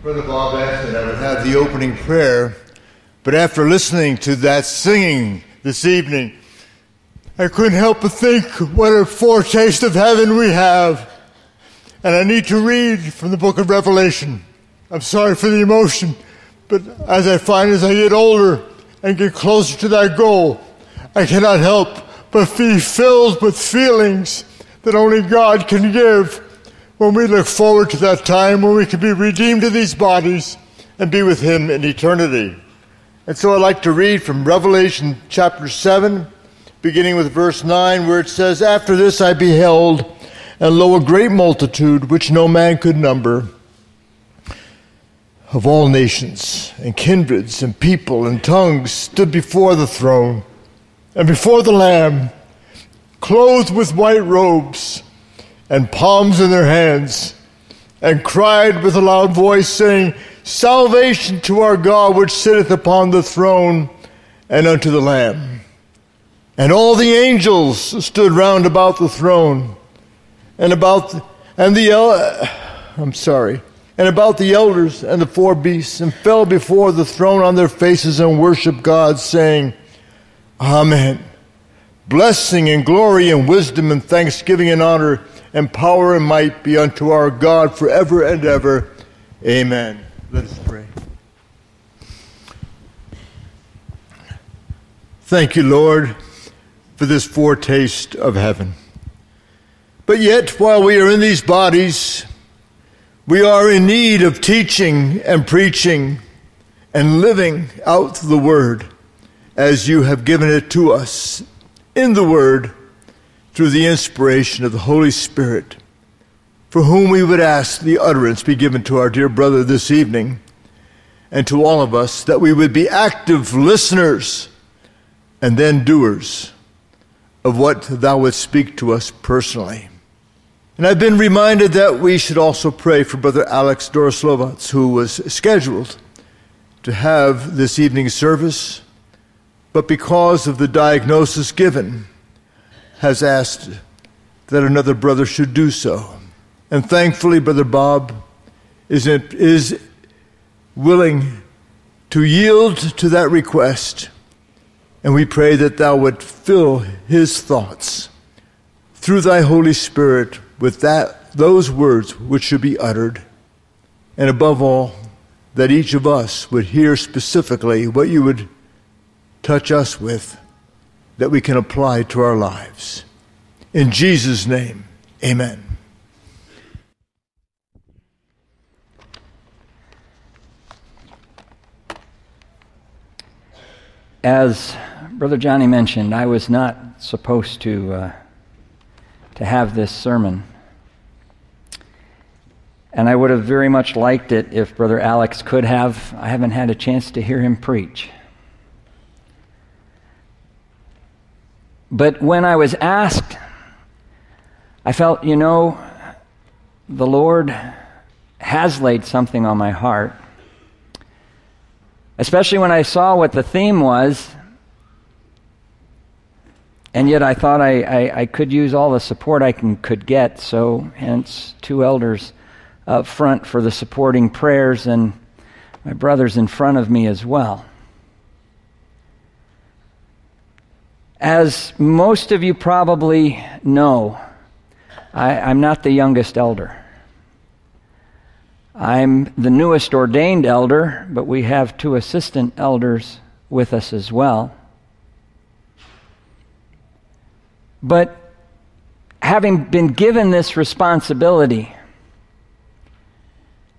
Brother Bob asked that I would have the opening prayer, but after listening to that singing this evening, I couldn't help but think what a foretaste of heaven we have. And I need to read from the book of Revelation. I'm sorry for the emotion, but as I find as I get older and get closer to that goal, I cannot help but be filled with feelings that only God can give when we look forward to that time when we can be redeemed to these bodies and be with Him in eternity. And so I'd like to read from Revelation chapter 7, beginning with verse 9, where it says, After this I beheld, and lo, a great multitude which no man could number, of all nations and kindreds and people and tongues stood before the throne and before the Lamb, clothed with white robes and palms in their hands, and cried with a loud voice, saying, Salvation to our God which sitteth upon the throne and unto the Lamb. And all the angels stood round about the throne, and about the, and the I'm sorry, and about the elders and the four beasts, and fell before the throne on their faces and worshiped God, saying, Amen. Blessing and glory and wisdom and thanksgiving and honor and power and might be unto our God forever and ever. Amen. Let us pray. Thank you, Lord, for this foretaste of heaven. But yet, while we are in these bodies, we are in need of teaching and preaching and living out the Word as you have given it to us in the Word through the inspiration of the Holy Spirit, for whom we would ask the utterance be given to our dear brother this evening and to all of us that we would be active listeners and then doers of what thou wouldst speak to us personally. And I've been reminded that we should also pray for Brother Alex Doroslovats, who was scheduled to have this evening's service, but because of the diagnosis given, has asked that another brother should do so. And thankfully, Brother Bob is, is willing to yield to that request. And we pray that thou would fill his thoughts through thy Holy Spirit with that, those words which should be uttered. And above all, that each of us would hear specifically what you would touch us with that we can apply to our lives. In Jesus' name, amen. As Brother Johnny mentioned, I was not supposed to, uh, to have this sermon. And I would have very much liked it if Brother Alex could have. I haven't had a chance to hear him preach. But when I was asked, I felt, you know, the Lord has laid something on my heart. Especially when I saw what the theme was, and yet I thought I, I, I could use all the support I can, could get, so hence two elders up front for the supporting prayers and my brothers in front of me as well. As most of you probably know, I, am not the youngest elder. I'm the newest ordained elder, but we have two assistant elders with us as well. But having been given this responsibility,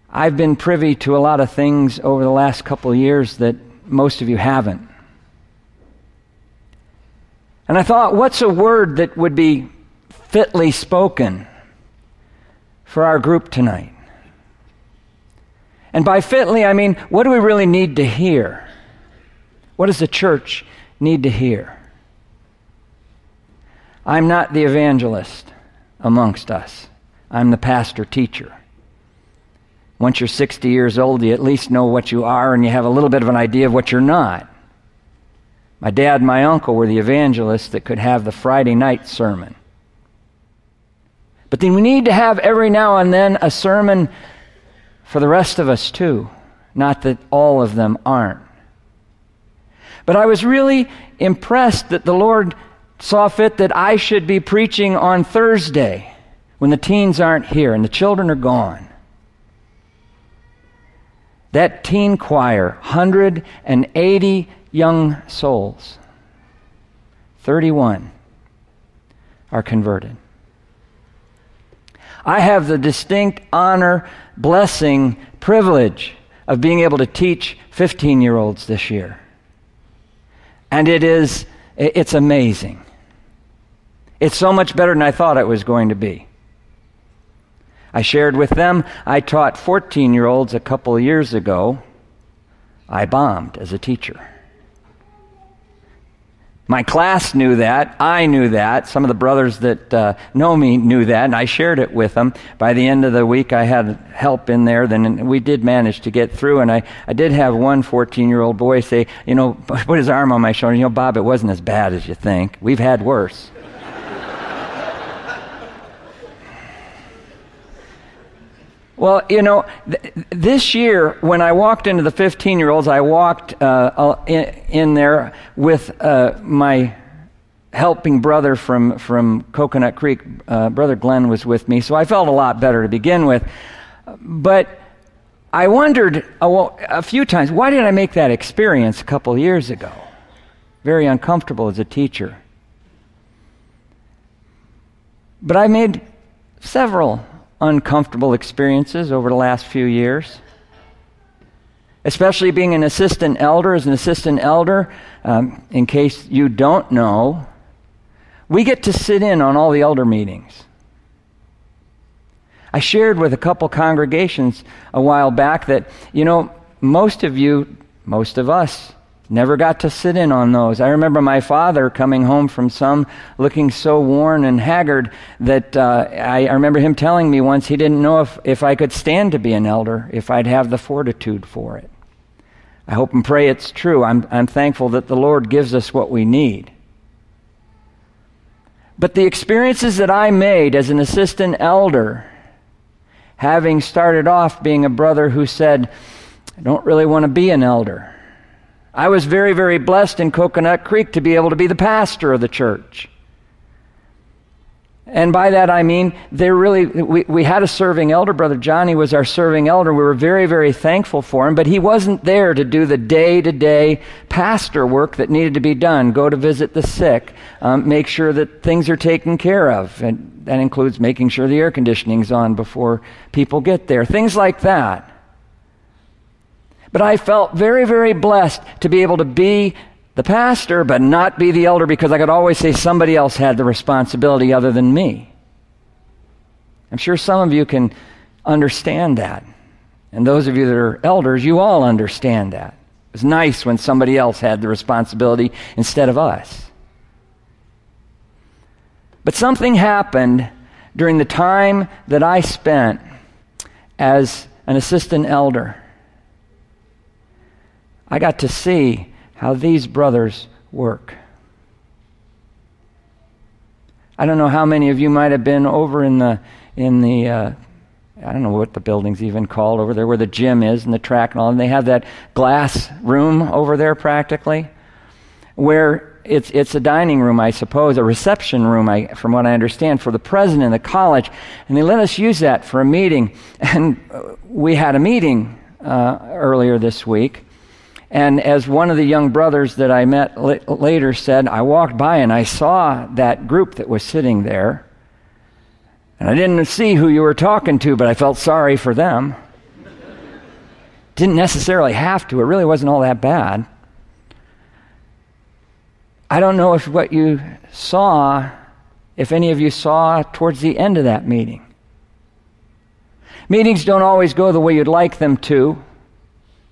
I've been privy to a lot of things over the last couple years that most of you haven't. And I thought, what's a word that would be fitly spoken for our group tonight? And by fitly, I mean, what do we really need to hear? What does the church need to hear? I'm not the evangelist amongst us, I'm the pastor teacher. Once you're 60 years old, you at least know what you are and you have a little bit of an idea of what you're not. My dad and my uncle were the evangelists that could have the Friday night sermon. But then we need to have every now and then a sermon for the rest of us too. Not that all of them aren't. But I was really impressed that the Lord saw fit that I should be preaching on Thursday when the teens aren't here and the children are gone. That teen choir, 180 young souls, 31 are converted. I have the distinct honor, blessing, privilege of being able to teach 15 year olds this year. And it is, it's amazing. It's so much better than I thought it was going to be. I shared with them, I taught 14 year olds a couple years ago. I bombed as a teacher. My class knew that. I knew that. Some of the brothers that uh, know me knew that, and I shared it with them. By the end of the week, I had help in there. Then we did manage to get through, and I, I did have one 14 year old boy say, you know, put his arm on my shoulder. You know, Bob, it wasn't as bad as you think. We've had worse. Well, you know, th- this year when I walked into the 15 year olds, I walked uh, in, in, there with uh, my helping brother from, from Coconut Creek. Uh, brother Glenn was with me, so I felt a lot better to begin with. But I wondered a, a few times why did I make that experience a couple years ago? Very uncomfortable as a teacher. But I made several uncomfortable experiences over the last few years. Especially being an assistant elder, as an assistant elder, um, in case you don't know, we get to sit in on all the elder meetings. I shared with a couple congregations a while back that, you know, most of you, most of us, Never got to sit in on those. I remember my father coming home from some looking so worn and haggard that uh, I, I, remember him telling me once he didn't know if, if I could stand to be an elder, if I'd have the fortitude for it. I hope and pray it's true. I'm, I'm thankful that the Lord gives us what we need. But the experiences that I made as an assistant elder, having started off being a brother who said, I don't really want to be an elder. I was very, very blessed in Coconut Creek to be able to be the pastor of the church. And by that I mean, they really, we, we had a serving elder. Brother Johnny was our serving elder. We were very, very thankful for him, but he wasn't there to do the day to day pastor work that needed to be done. Go to visit the sick, um, make sure that things are taken care of. And that includes making sure the air conditioning's on before people get there. Things like that. But I felt very, very blessed to be able to be the pastor, but not be the elder because I could always say somebody else had the responsibility other than me. I'm sure some of you can understand that. And those of you that are elders, you all understand that. It's nice when somebody else had the responsibility instead of us. But something happened during the time that I spent as an assistant elder I got to see how these brothers work. I don't know how many of you might have been over in the in the uh, I don't know what the building's even called over there where the gym is and the track and all, and they have that glass room over there practically, where it's it's a dining room, I suppose, a reception room, I, from what I understand, for the president of the college, and they let us use that for a meeting, and we had a meeting uh, earlier this week, and as one of the young brothers that I met l- later said, I walked by and I saw that group that was sitting there. And I didn't see who you were talking to, but I felt sorry for them. didn't necessarily have to, it really wasn't all that bad. I don't know if what you saw, if any of you saw towards the end of that meeting. Meetings don't always go the way you'd like them to.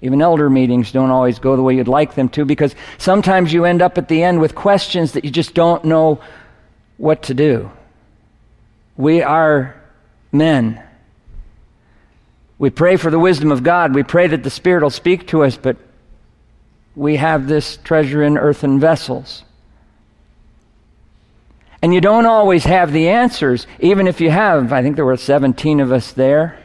Even elder meetings don't always go the way you'd like them to because sometimes you end up at the end with questions that you just don't know what to do. We are men. We pray for the wisdom of God. We pray that the Spirit will speak to us, but we have this treasure in earthen vessels. And you don't always have the answers, even if you have. I think there were 17 of us there.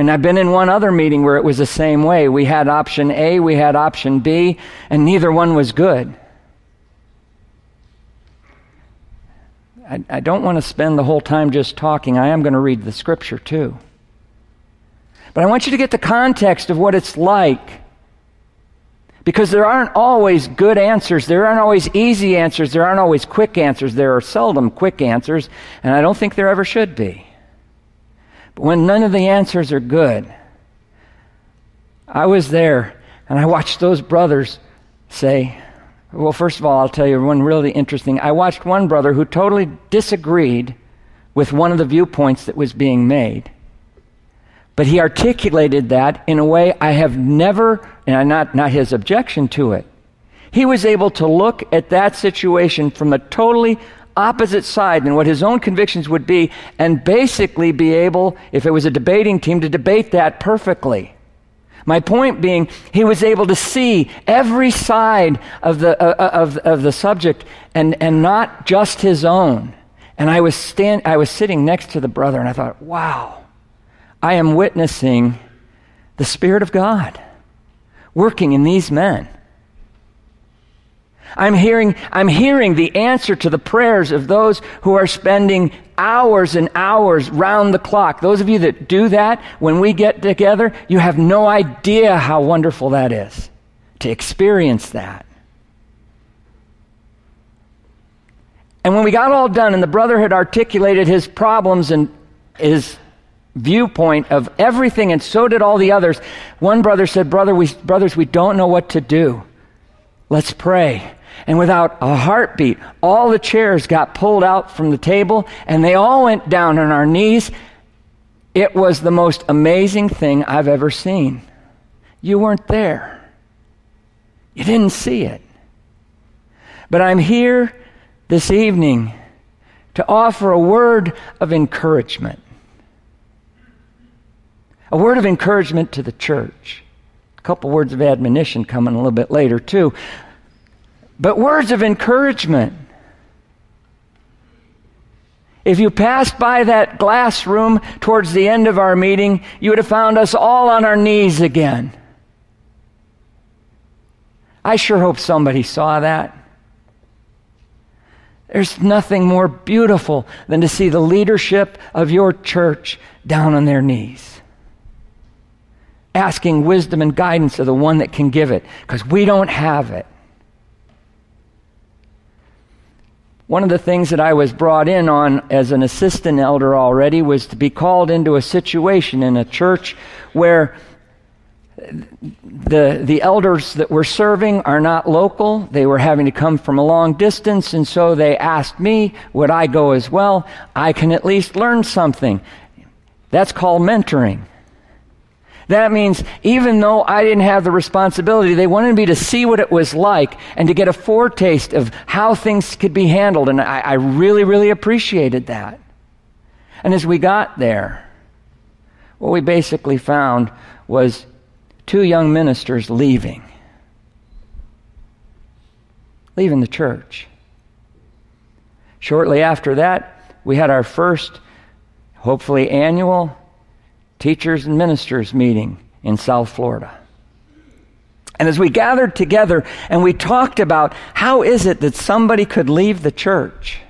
And I've been in one other meeting where it was the same way. We had option A, we had option B, and neither one was good. I, I don't want to spend the whole time just talking. I am going to read the scripture too. But I want you to get the context of what it's like. Because there aren't always good answers. There aren't always easy answers. There aren't always quick answers. There are seldom quick answers, and I don't think there ever should be. But when none of the answers are good, I was there and I watched those brothers say, well, first of all, I'll tell you one really interesting. I watched one brother who totally disagreed with one of the viewpoints that was being made. But he articulated that in a way I have never, and not, not his objection to it. He was able to look at that situation from a totally opposite side than what his own convictions would be and basically be able, if it was a debating team, to debate that perfectly. My point being, he was able to see every side of the, uh, uh, of, of the subject and, and not just his own. And I was, stand, I was sitting next to the brother and I thought, wow, I am witnessing the Spirit of God working in these men. I'm hearing, I'm hearing the answer to the prayers of those who are spending hours and hours round the clock. Those of you that do that, when we get together, you have no idea how wonderful that is to experience that. And when we got all done and the brother had articulated his problems and his viewpoint of everything, and so did all the others, one brother said, Brother, we, Brothers, we don't know what to do. Let's pray. And without a heartbeat, all the chairs got pulled out from the table and they all went down on our knees. It was the most amazing thing I've ever seen. You weren't there, you didn't see it. But I'm here this evening to offer a word of encouragement. A word of encouragement to the church. A couple words of admonition coming a little bit later, too but words of encouragement. If you passed by that glass room towards the end of our meeting, you would have found us all on our knees again. I sure hope somebody saw that. There's nothing more beautiful than to see the leadership of your church down on their knees, asking wisdom and guidance of the one that can give it, because we don't have it. One of the things that I was brought in on as an assistant elder already was to be called into a situation in a church where the, the elders that were serving are not local. They were having to come from a long distance, and so they asked me, would I go as well? I can at least learn something. That's called mentoring. That means even though I didn't have the responsibility, they wanted me to see what it was like and to get a foretaste of how things could be handled. And I, I really, really appreciated that. And as we got there, what we basically found was two young ministers leaving, leaving the church. Shortly after that, we had our first, hopefully annual, teachers and ministers meeting in South Florida. And as we gathered together and we talked about how is it that somebody could leave the church?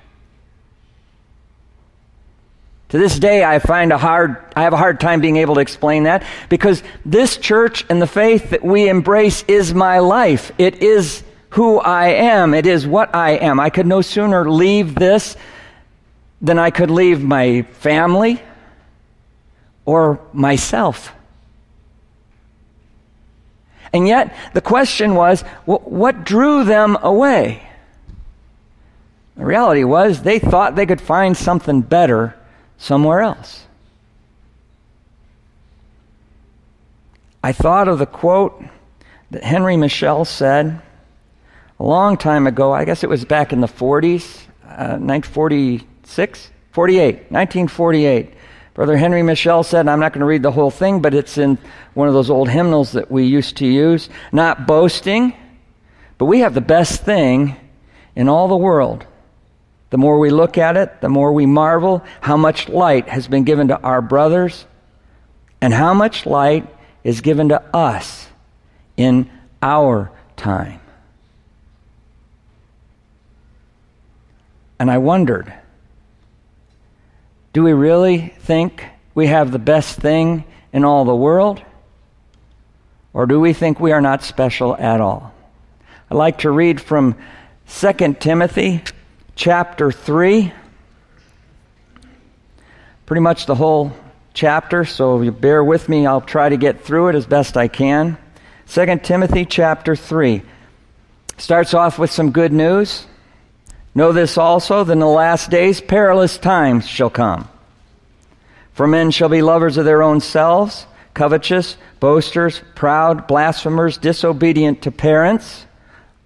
To this day, I find a hard, I have a hard time being able to explain that because this church and the faith that we embrace is my life. It is who I am. It is what I am. I could no sooner leave this than I could leave my family, or myself. And yet, the question was what drew them away? The reality was they thought they could find something better somewhere else. I thought of the quote that Henry Michel said a long time ago. I guess it was back in the 40s, uh, 1946, 48, 1948. Brother Henry Michel said, I'm not going to read the whole thing, but it's in one of those old hymnals that we used to use. Not boasting, but we have the best thing in all the world. The more we look at it, the more we marvel how much light has been given to our brothers And how much light is given to us in our time? And I wondered do we really think we have the best thing in all the world? Or do we think we are not special at all? I'd like to read from 2 Timothy chapter 3. Pretty much the whole chapter, so you bear with me, I'll try to get through it as best I can. 2 Timothy chapter 3 starts off with some good news. Know this also, that in the last days perilous times shall come. For men shall be lovers of their own selves, covetous, boasters, proud, blasphemers, disobedient to parents,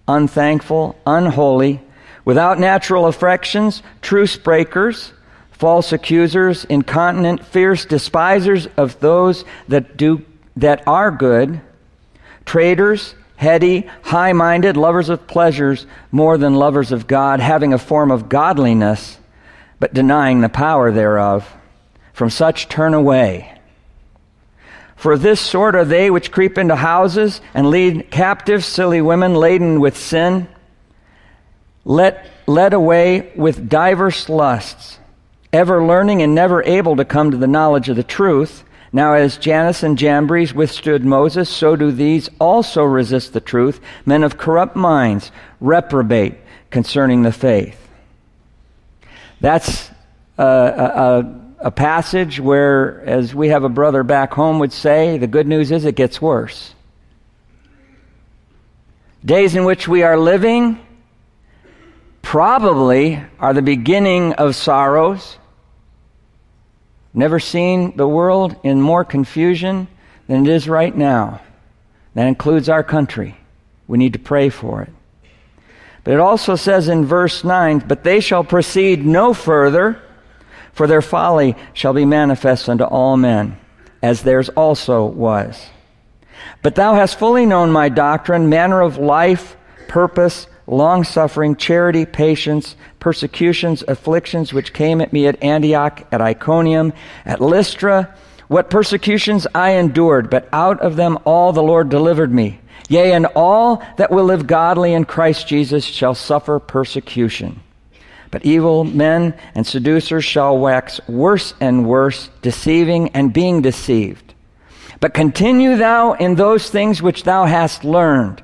unthankful, unholy, without natural affections, truce breakers, false accusers, incontinent, fierce, despisers of those that do that are good, traitors, heady, high minded, lovers of pleasures more than lovers of God, having a form of godliness, but denying the power thereof. From such turn away. For this sort are they which creep into houses and lead captive silly women laden with sin, let, led away with diverse lusts, ever learning and never able to come to the knowledge of the truth. Now, as Jannes and Jambres withstood Moses, so do these also resist the truth, men of corrupt minds, reprobate concerning the faith. That's a, a, a, passage where, as we have a brother back home would say, the good news is it gets worse. Days in which we are living probably are the beginning of sorrows Never seen the world in more confusion than it is right now. That includes our country. We need to pray for it. But it also says in verse 9, But they shall proceed no further, for their folly shall be manifest unto all men, as theirs also was. But thou hast fully known my doctrine, manner of life, purpose, long suffering, charity, patience, persecutions, afflictions which came at me at Antioch, at Iconium, at Lystra, what persecutions I endured, but out of them all the Lord delivered me. Yea, and all that will live godly in Christ Jesus shall suffer persecution. But evil men and seducers shall wax worse and worse, deceiving and being deceived. But continue thou in those things which thou hast learned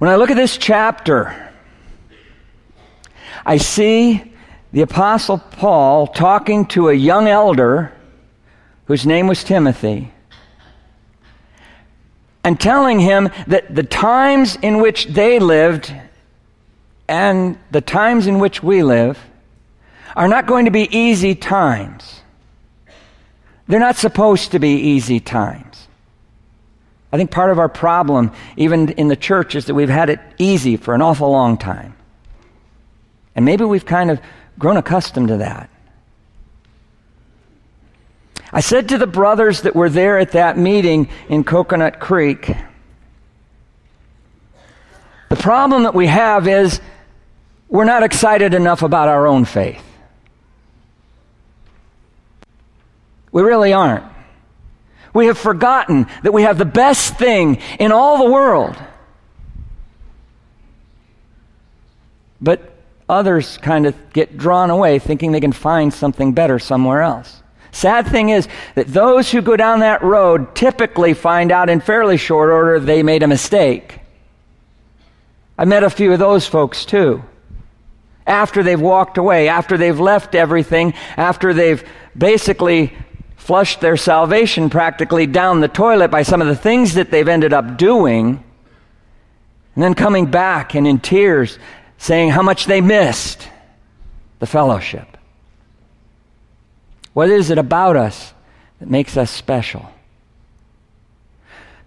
When I look at this chapter, I see the Apostle Paul talking to a young elder whose name was Timothy and telling him that the times in which they lived and the times in which we live are not going to be easy times. They're not supposed to be easy times. I think part of our problem, even in the church, is that we've had it easy for an awful long time. And maybe we've kind of grown accustomed to that. I said to the brothers that were there at that meeting in Coconut Creek, the problem that we have is we're not excited enough about our own faith. We really aren't. We have forgotten that we have the best thing in all the world. But others kind of get drawn away thinking they can find something better somewhere else. Sad thing is that those who go down that road typically find out in fairly short order they made a mistake. I met a few of those folks too. After they've walked away, after they've left everything, after they've basically flushed their salvation practically down the toilet by some of the things that they've ended up doing, and then coming back and in tears saying how much they missed the fellowship. What is it about us that makes us special.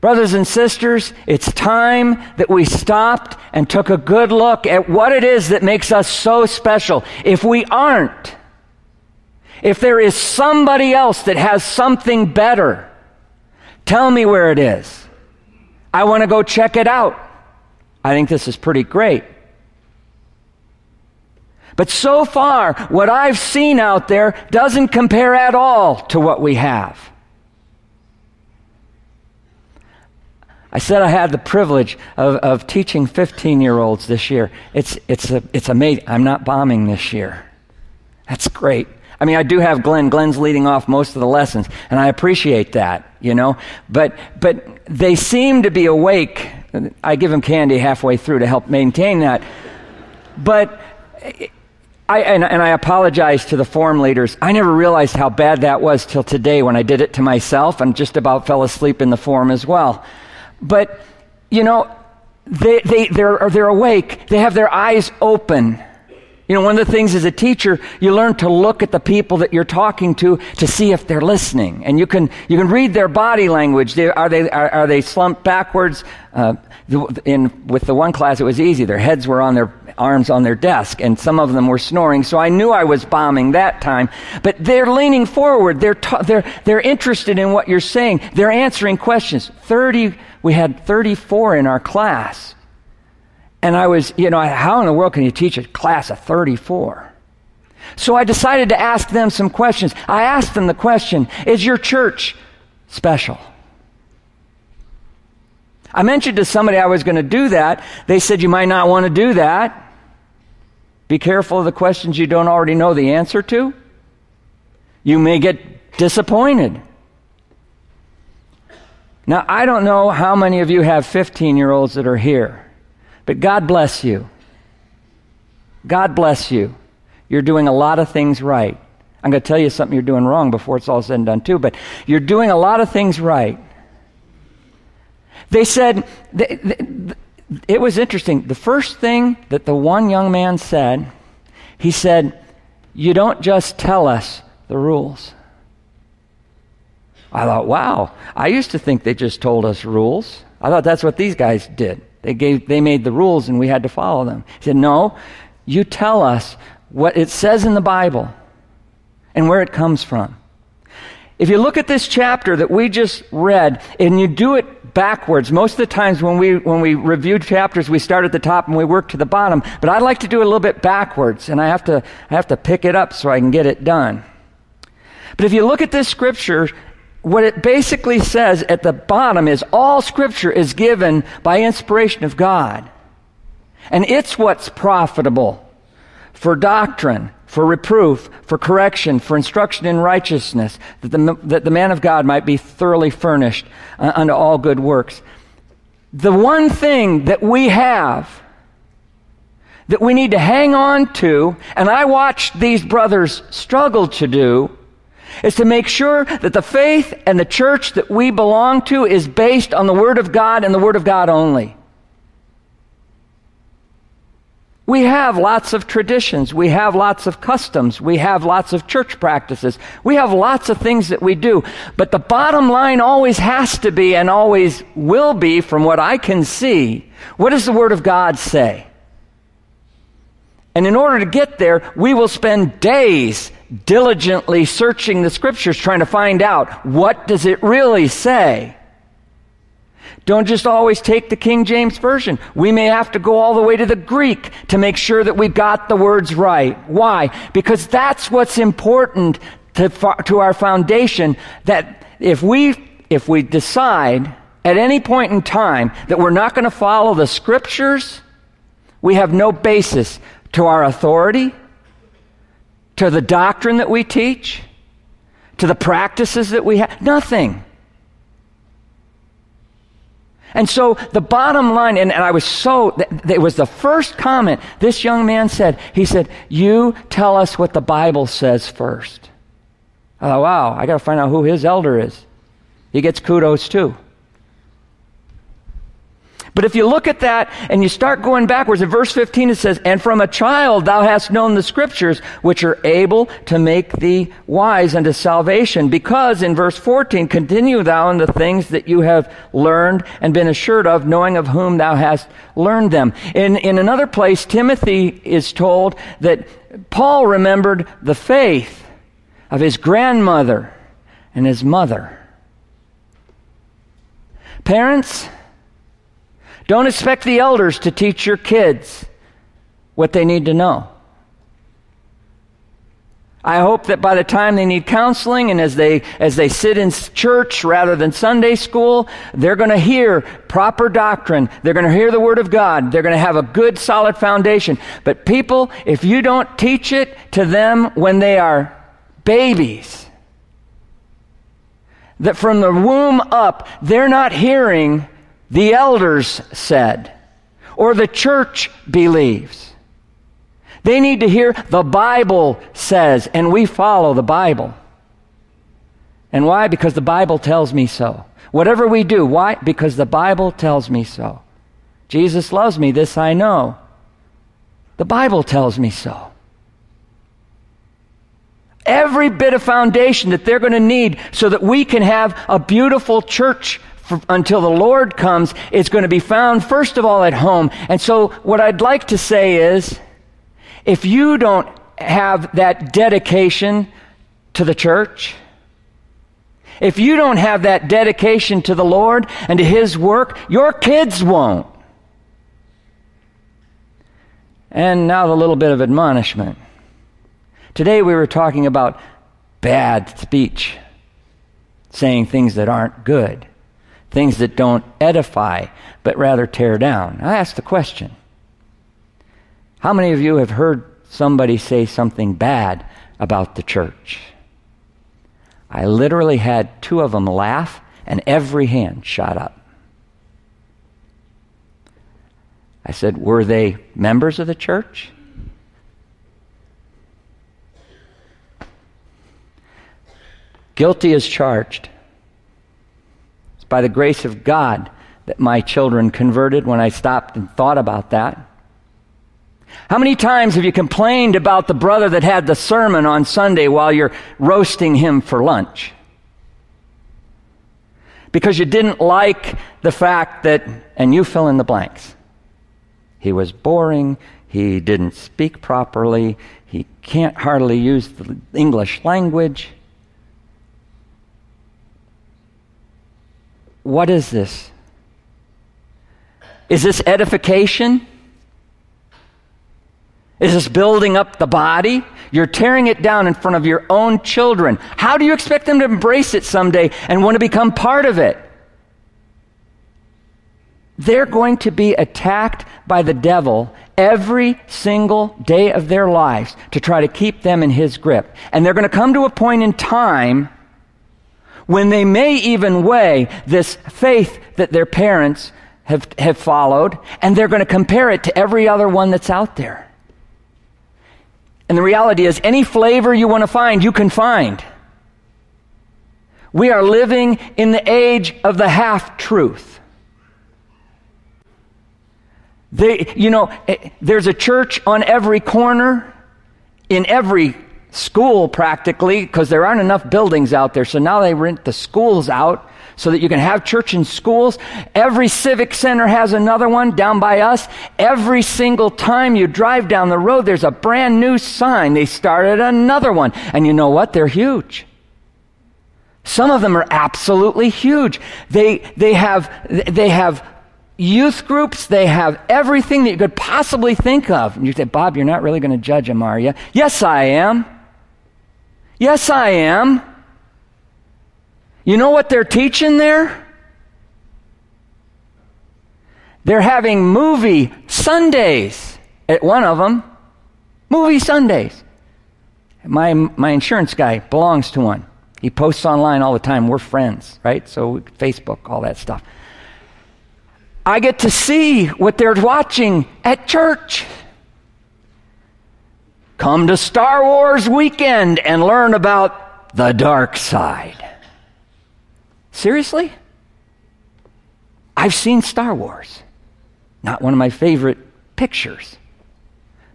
Brothers and sisters, it's time that we stopped and took a good look at what it is that makes us so special. If we aren't, if there is somebody else that has something better, tell me where it is. I want to go check it out. I think this is pretty great. But so far, what I've seen out there doesn't compare at all to what we have. I said I had the privilege of, of teaching 15 year olds this year. It's, it's, a, it's amazing. I'm not bombing this year. That's great. I mean, I do have Glenn. Glenn's leading off most of the lessons, and I appreciate that, you know. But, but they seem to be awake. I give them candy halfway through to help maintain that. But I, and, and, I apologize to the form leaders. I never realized how bad that was till today when I did it to myself and just about fell asleep in the form as well. But, you know, they, they, they're, they're awake. They have their eyes open. You know, one of the things as a teacher, you learn to look at the people that you're talking to to see if they're listening. And you can, you can read their body language. They, are, they, are, are, they slumped backwards? Uh, in, with the one class, it was easy. Their heads were on their arms on their desk, and some of them were snoring. So I knew I was bombing that time. But they're leaning forward. They're, ta- they're, they're interested in what you're saying. They're answering questions. 30 we had 34 in our class. And I was, you know, how in the world can you teach a class of 34? So I decided to ask them some questions. I asked them the question Is your church special? I mentioned to somebody I was going to do that. They said, You might not want to do that. Be careful of the questions you don't already know the answer to. You may get disappointed. Now, I don't know how many of you have 15 year olds that are here, but God bless you. God bless you. You're doing a lot of things right. I'm going to tell you something you're doing wrong before it's all said and done, too, but you're doing a lot of things right. They said, it was interesting. The first thing that the one young man said, he said, You don't just tell us the rules. I thought, wow, I used to think they just told us rules. I thought that's what these guys did. They, gave, they made the rules and we had to follow them. He said, no, you tell us what it says in the Bible and where it comes from. If you look at this chapter that we just read and you do it backwards, most of the times when we, when we review chapters, we start at the top and we work to the bottom. But I like to do it a little bit backwards and I have to, I have to pick it up so I can get it done. But if you look at this scripture, what it basically says at the bottom is all scripture is given by inspiration of God. And it's what's profitable for doctrine, for reproof, for correction, for instruction in righteousness, that the, that the man of God might be thoroughly furnished uh, unto all good works. The one thing that we have that we need to hang on to, and I watched these brothers struggle to do, is to make sure that the faith and the church that we belong to is based on the Word of God and the Word of God only. We have lots of traditions. We have lots of customs. We have lots of church practices. We have lots of things that we do. But the bottom line always has to be and always will be, from what I can see, what does the Word of God say? And in order to get there, we will spend days diligently searching the scriptures trying to find out what does it really say. Don't just always take the King James Version. We may have to go all the way to the Greek to make sure that we've got the words right. Why? Because that's what's important to, to our foundation that if we, if we decide at any point in time that we're not going to follow the scriptures, we have no basis to our authority, to the doctrine that we teach, to the practices that we have. Nothing. And so the bottom line, and, and I was so, it was the first comment this young man said. He said, You tell us what the Bible says first. Oh, wow, I got to find out who his elder is. He gets kudos too. But if you look at that and you start going backwards, in verse 15 it says, And from a child thou hast known the scriptures, which are able to make thee wise unto salvation. Because, in verse 14, continue thou in the things that you have learned and been assured of, knowing of whom thou hast learned them. In, in another place, Timothy is told that Paul remembered the faith of his grandmother and his mother. Parents, don't expect the elders to teach your kids what they need to know. I hope that by the time they need counseling and as they, as they sit in church rather than Sunday school, they're going to hear proper doctrine. They're going to hear the Word of God. They're going to have a good, solid foundation. But people, if you don't teach it to them when they are babies, that from the womb up, they're not hearing the elders said or the church believes. They need to hear the Bible says, and we follow the Bible. And why? Because the Bible tells me so. Whatever we do, why? Because the Bible tells me so. Jesus loves me, this I know. The Bible tells me so. Every bit of foundation that they're going to need so that we can have a beautiful church for, until the Lord comes is going to be found, first of all, at home. And so, what I'd like to say is if you don't have that dedication to the church, if you don't have that dedication to the Lord and to His work, your kids won't. And now the little bit of admonishment. Today we were talking about bad speech, saying things that aren't good, things that don't edify, but rather tear down. I asked the question how many of you have heard somebody say something bad about the church? I literally had two of them laugh, and every hand shot up. I said, Were they members of the church? Guilty as charged. It's by the grace of God that my children converted when I stopped and thought about that. How many times have you complained about the brother that had the sermon on Sunday while you're roasting him for lunch? Because you didn't like the fact that, and you fill in the blanks. He was boring, he didn't speak properly, he can't hardly use the English language. What is this? Is this edification? Is this building up the body? You're tearing it down in front of your own children. How do you expect them to embrace it someday and want to become part of it? They're going to be attacked by the devil every single day of their lives to try to keep them in his grip. And they're going to come to a point in time when they may even weigh this faith that their parents have, have followed, and they're going to compare it to every other one that's out there. And the reality is, any flavor you want to find, you can find. We are living in the age of the half truth. They, you know, eh, there's a church on every corner, in every school practically, because there aren't enough buildings out there. So now they rent the schools out so that you can have church in schools. Every civic center has another one down by us. Every single time you drive down the road, there's a brand new sign. They started another one. And you know what? They're huge. Some of them are absolutely huge. They, they have, they have youth groups. They have everything that you could possibly think of. And you say, Bob, you're not really going to judge them, are you? Yes, I am. Yes, I am. You know what they're teaching there? They're having movie Sundays at one of them. Movie Sundays. My, my insurance guy belongs to one. He posts online all the time. We're friends, right? So, Facebook, all that stuff. I get to see what they're watching at church. Come to Star Wars weekend and learn about the dark side. Seriously? I've seen Star Wars. Not one of my favorite pictures.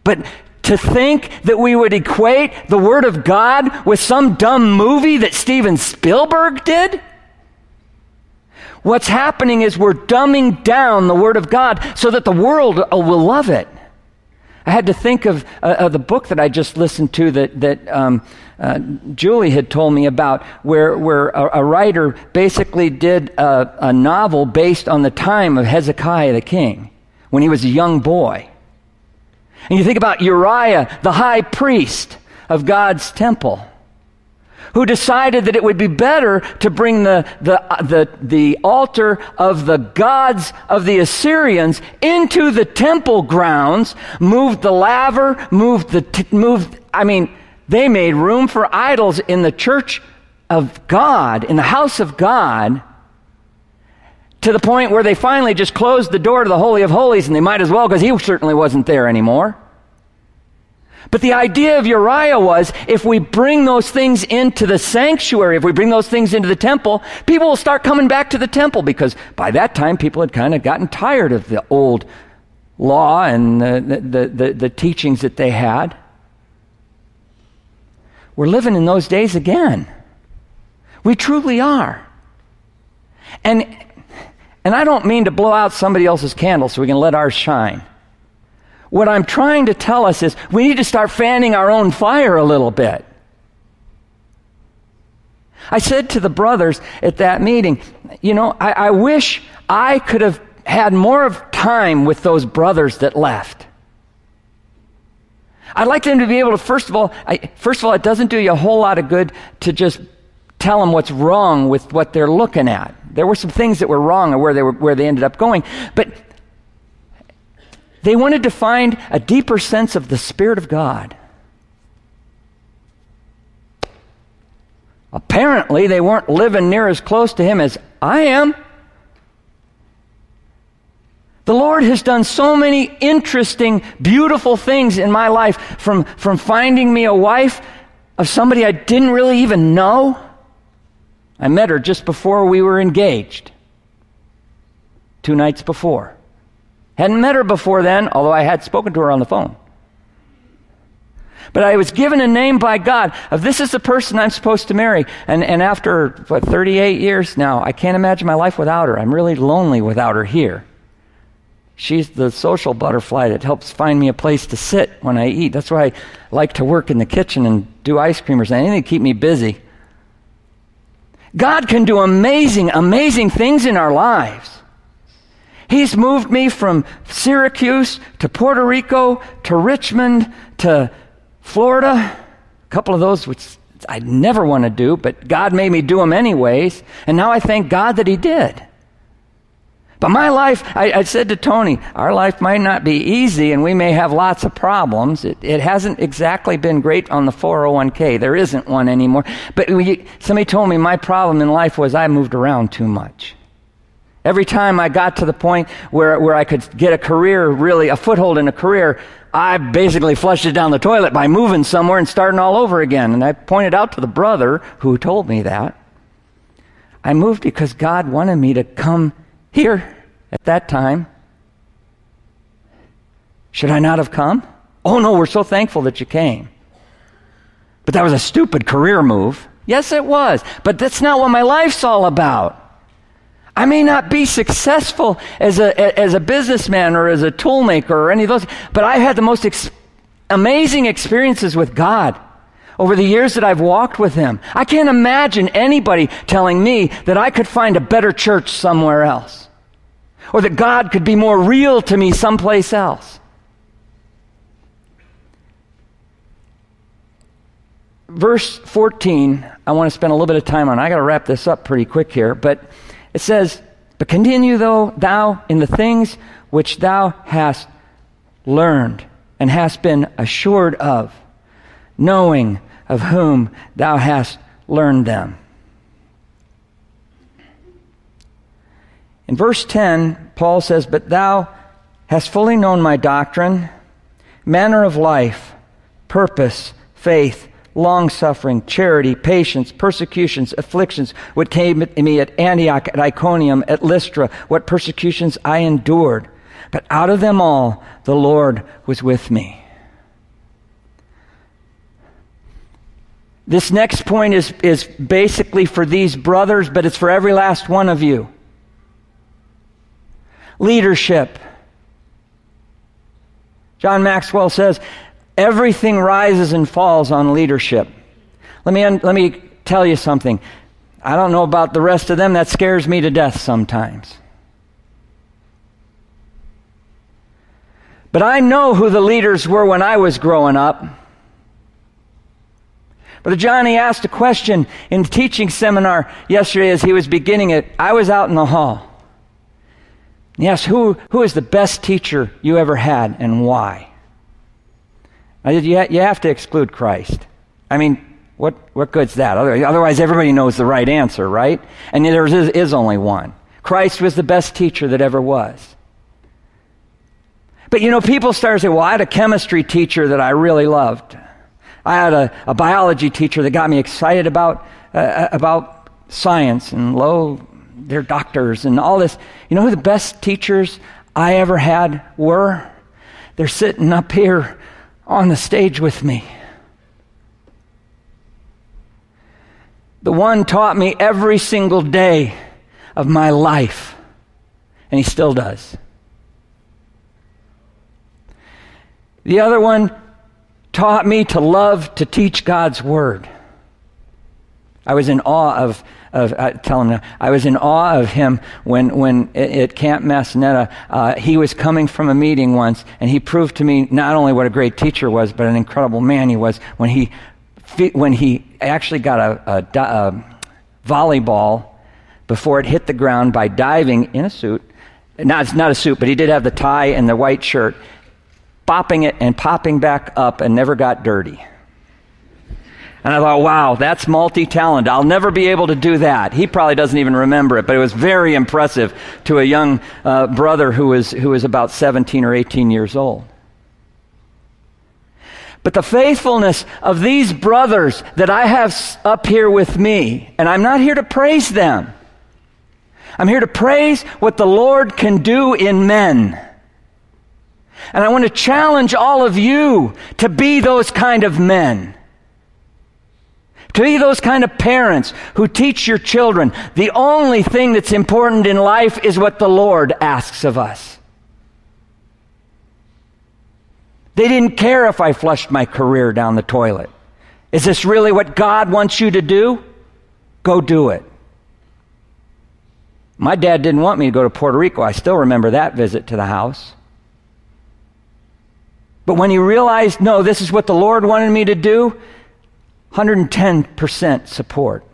But to think that we would equate the Word of God with some dumb movie that Steven Spielberg did? What's happening is we're dumbing down the Word of God so that the world will love it. I had to think of, uh, of the book that I just listened to that, that um, uh, Julie had told me about, where, where a, a writer basically did a, a novel based on the time of Hezekiah the king, when he was a young boy. And you think about Uriah, the high priest of God's temple who decided that it would be better to bring the, the, uh, the, the altar of the gods of the Assyrians into the temple grounds, moved the laver, moved the, t- moved, I mean, they made room for idols in the church of God, in the house of God, to the point where they finally just closed the door to the Holy of Holies, and they might as well because he certainly wasn't there anymore. But the idea of Uriah was if we bring those things into the sanctuary, if we bring those things into the temple, people will start coming back to the temple because by that time people had kind of gotten tired of the old law and the, the, the, the teachings that they had. We're living in those days again. We truly are. And, and I don't mean to blow out somebody else's candle so we can let ours shine. What I'm trying to tell us is we need to start fanning our own fire a little bit. I said to the brothers at that meeting, you know, I, I wish I could have had more of time with those brothers that left. I'd like them to be able to, first of all, I, first of all, it doesn't do you a whole lot of good to just tell them what's wrong with what they're looking at. There were some things that were wrong or where they were, where they ended up going. But they wanted to find a deeper sense of the Spirit of God. Apparently, they weren't living near as close to Him as I am. The Lord has done so many interesting, beautiful things in my life from, from finding me a wife of somebody I didn't really even know. I met her just before we were engaged, two nights before. Hadn't met her before then, although I had spoken to her on the phone. But I was given a name by God of this is the person I'm supposed to marry. And, and after, what, 38 years now, I can't imagine my life without her. I'm really lonely without her here. She's the social butterfly that helps find me a place to sit when I eat. That's why I like to work in the kitchen and do ice cream or anything to keep me busy. God can do amazing, amazing things in our lives. He's moved me from Syracuse to Puerto Rico to Richmond to Florida. A couple of those which I'd never want to do, but God made me do them anyways. And now I thank God that He did. But my life, I, I, said to Tony, our life might not be easy and we may have lots of problems. It, it hasn't exactly been great on the 401k. There isn't one anymore. But we, somebody told me my problem in life was I moved around too much. Every time I got to the point where, where I could get a career, really a foothold in a career, I basically flushed it down the toilet by moving somewhere and starting all over again. And I pointed out to the brother who told me that. I moved because God wanted me to come here at that time. Should I not have come? Oh no, we're so thankful that you came. But that was a stupid career move. Yes, it was. But that's not what my life's all about. I may not be successful as a, as a businessman or as a toolmaker or any of those, but I've had the most ex- amazing experiences with God over the years that I've walked with Him. I can't imagine anybody telling me that I could find a better church somewhere else or that God could be more real to me someplace else. Verse 14, I want to spend a little bit of time on. I got to wrap this up pretty quick here, but it says, But continue though thou in the things which thou hast learned and hast been assured of, knowing of whom thou hast learned them. In verse 10, Paul says, But thou hast fully known my doctrine, manner of life, purpose, faith, long suffering, charity, patience, persecutions, afflictions, what came to me at Antioch, at Iconium, at Lystra, what persecutions I endured. But out of them all, the Lord was with me. This next point is, is basically for these brothers, but it's for every last one of you. Leadership. John Maxwell says, everything rises and falls on leadership. Let me, let me tell you something. I don't know about the rest of them, that scares me to death sometimes. But I know who the leaders were when I was growing up. Brother Johnny asked a question in the teaching seminar yesterday as he was beginning it. I was out in the hall. Yes, who, who is the best teacher you ever had and why? You, you have to exclude Christ. I mean, what, what good's that? Otherwise, everybody knows the right answer, right? And there is, is only one. Christ was the best teacher that ever was. But you know, people start to say, well, I had a chemistry teacher that I really loved. I had a, a biology teacher that got me excited about, uh, uh, about science and lo, they're doctors and all this. You know who the best teachers I ever had were? They're sitting up here on the stage with me. The one taught me every single day of my life, and he still does. The other one taught me to love to teach God's Word. I was in awe of, of uh, tell him I was in awe of him when, when at Camp Massanetta, uh, he was coming from a meeting once, and he proved to me not only what a great teacher was, but an incredible man he was when he, when he actually got a, a, a volleyball before it hit the ground by diving in a suit. Not, it's not a suit, but he did have the tie and the white shirt bopping it and popping back up and never got dirty. And I thought, wow, that's multi talented. I'll never be able to do that. He probably doesn't even remember it, but it was very impressive to a young uh, brother who was, who was about 17 or 18 years old. But the faithfulness of these brothers that I have up here with me, and I'm not here to praise them, I'm here to praise what the Lord can do in men. And I want to challenge all of you to be those kind of men. To be those kind of parents who teach your children the only thing that's important in life is what the Lord asks of us. They didn't care if I flushed my career down the toilet. Is this really what God wants you to do? Go do it. My dad didn't want me to go to Puerto Rico. I still remember that visit to the house. But when he realized, no, this is what the Lord wanted me to do, 110% support.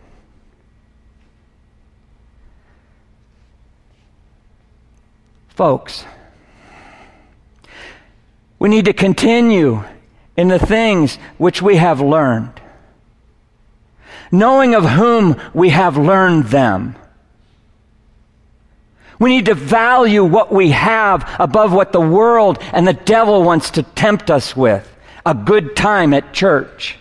Folks, we need to continue in the things which we have learned, knowing of whom we have learned them we need to value what we have above what the world and the devil wants to tempt us with. A good time at church.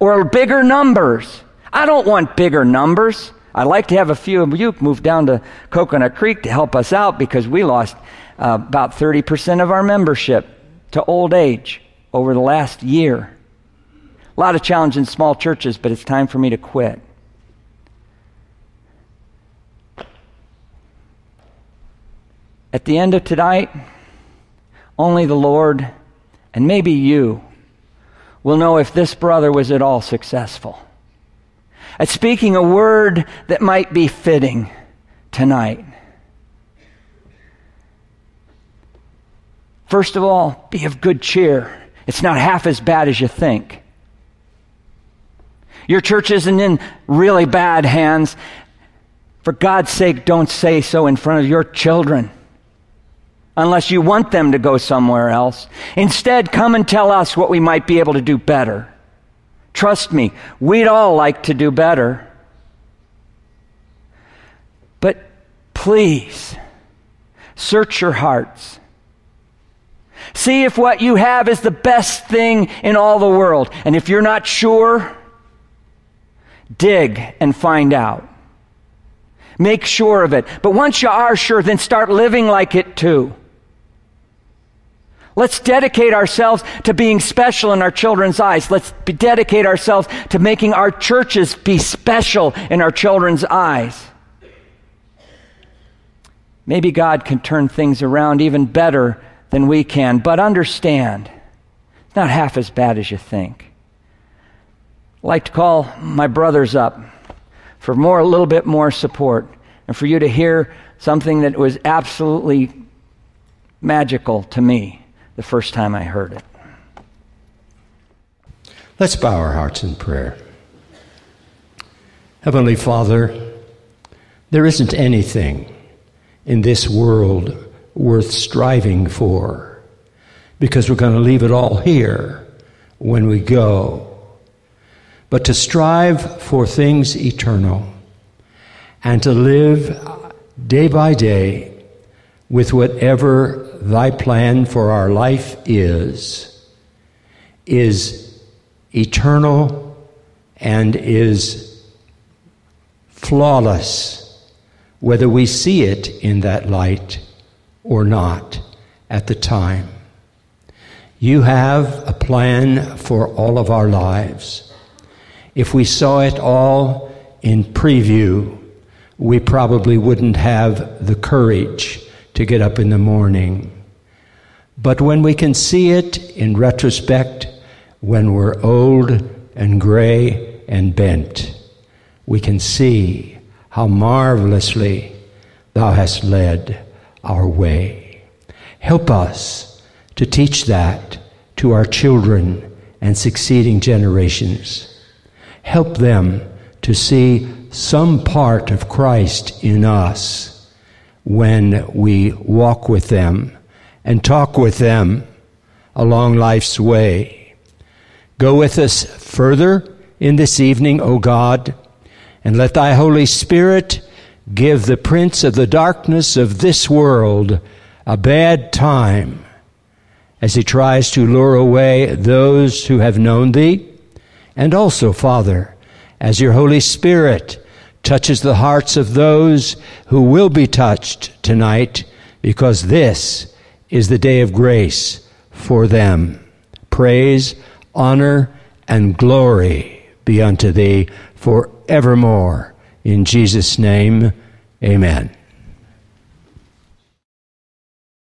Or bigger numbers. I don't want bigger numbers. I'd like to have a few of you move down to Coconut Creek to help us out because we lost uh, about 30% of our membership to old age over the last year. A lot of challenge in small churches, but it's time for me to quit. At the end of tonight, only the Lord and maybe you will know if this brother was at all successful. At speaking a word that might be fitting tonight. First of all, be of good cheer. It's not half as bad as you think. Your church isn't in really bad hands. For God's sake, don't say so in front of your children unless you want them to go somewhere else. Instead, come and tell us what we might be able to do better. Trust me, we'd all like to do better. But please, search your hearts. See if what you have is the best thing in all the world. And if you're not sure, dig and find out. Make sure of it. But once you are sure, then start living like it too. Let's dedicate ourselves to being special in our children's eyes. Let's dedicate ourselves to making our churches be special in our children's eyes. Maybe God can turn things around even better than we can, but understand, it's not half as bad as you think. I'd like to call my brothers up for more, a little bit more support, and for you to hear something that was absolutely magical to me the first time I heard it. Let's bow our hearts in prayer. Heavenly Father, there isn't anything in this world worth striving for because we're going to leave it all here when we go. But to strive for things eternal and to live day by day with whatever thy plan for our life is, is eternal and is flawless, whether we see it in that light or not at the time. You have a plan for all of our lives. If we saw it all in preview, we probably wouldn't have the courage to get up in the morning. But when we can see it in retrospect, when we're old and gray and bent, we can see how marvelously Thou hast led our way. Help us to teach that to our children and succeeding generations. Help them to see some part of Christ in us when we walk with them and talk with them along life's way. Go with us further in this evening, O God, and let thy Holy Spirit give the prince of the darkness of this world a bad time as he tries to lure away those who have known thee, and also, Father, as your Holy Spirit touches the hearts of those who will be touched tonight, because this is the day of grace for them. Praise, honor, and glory be unto thee for evermore. In Jesus' name, amen.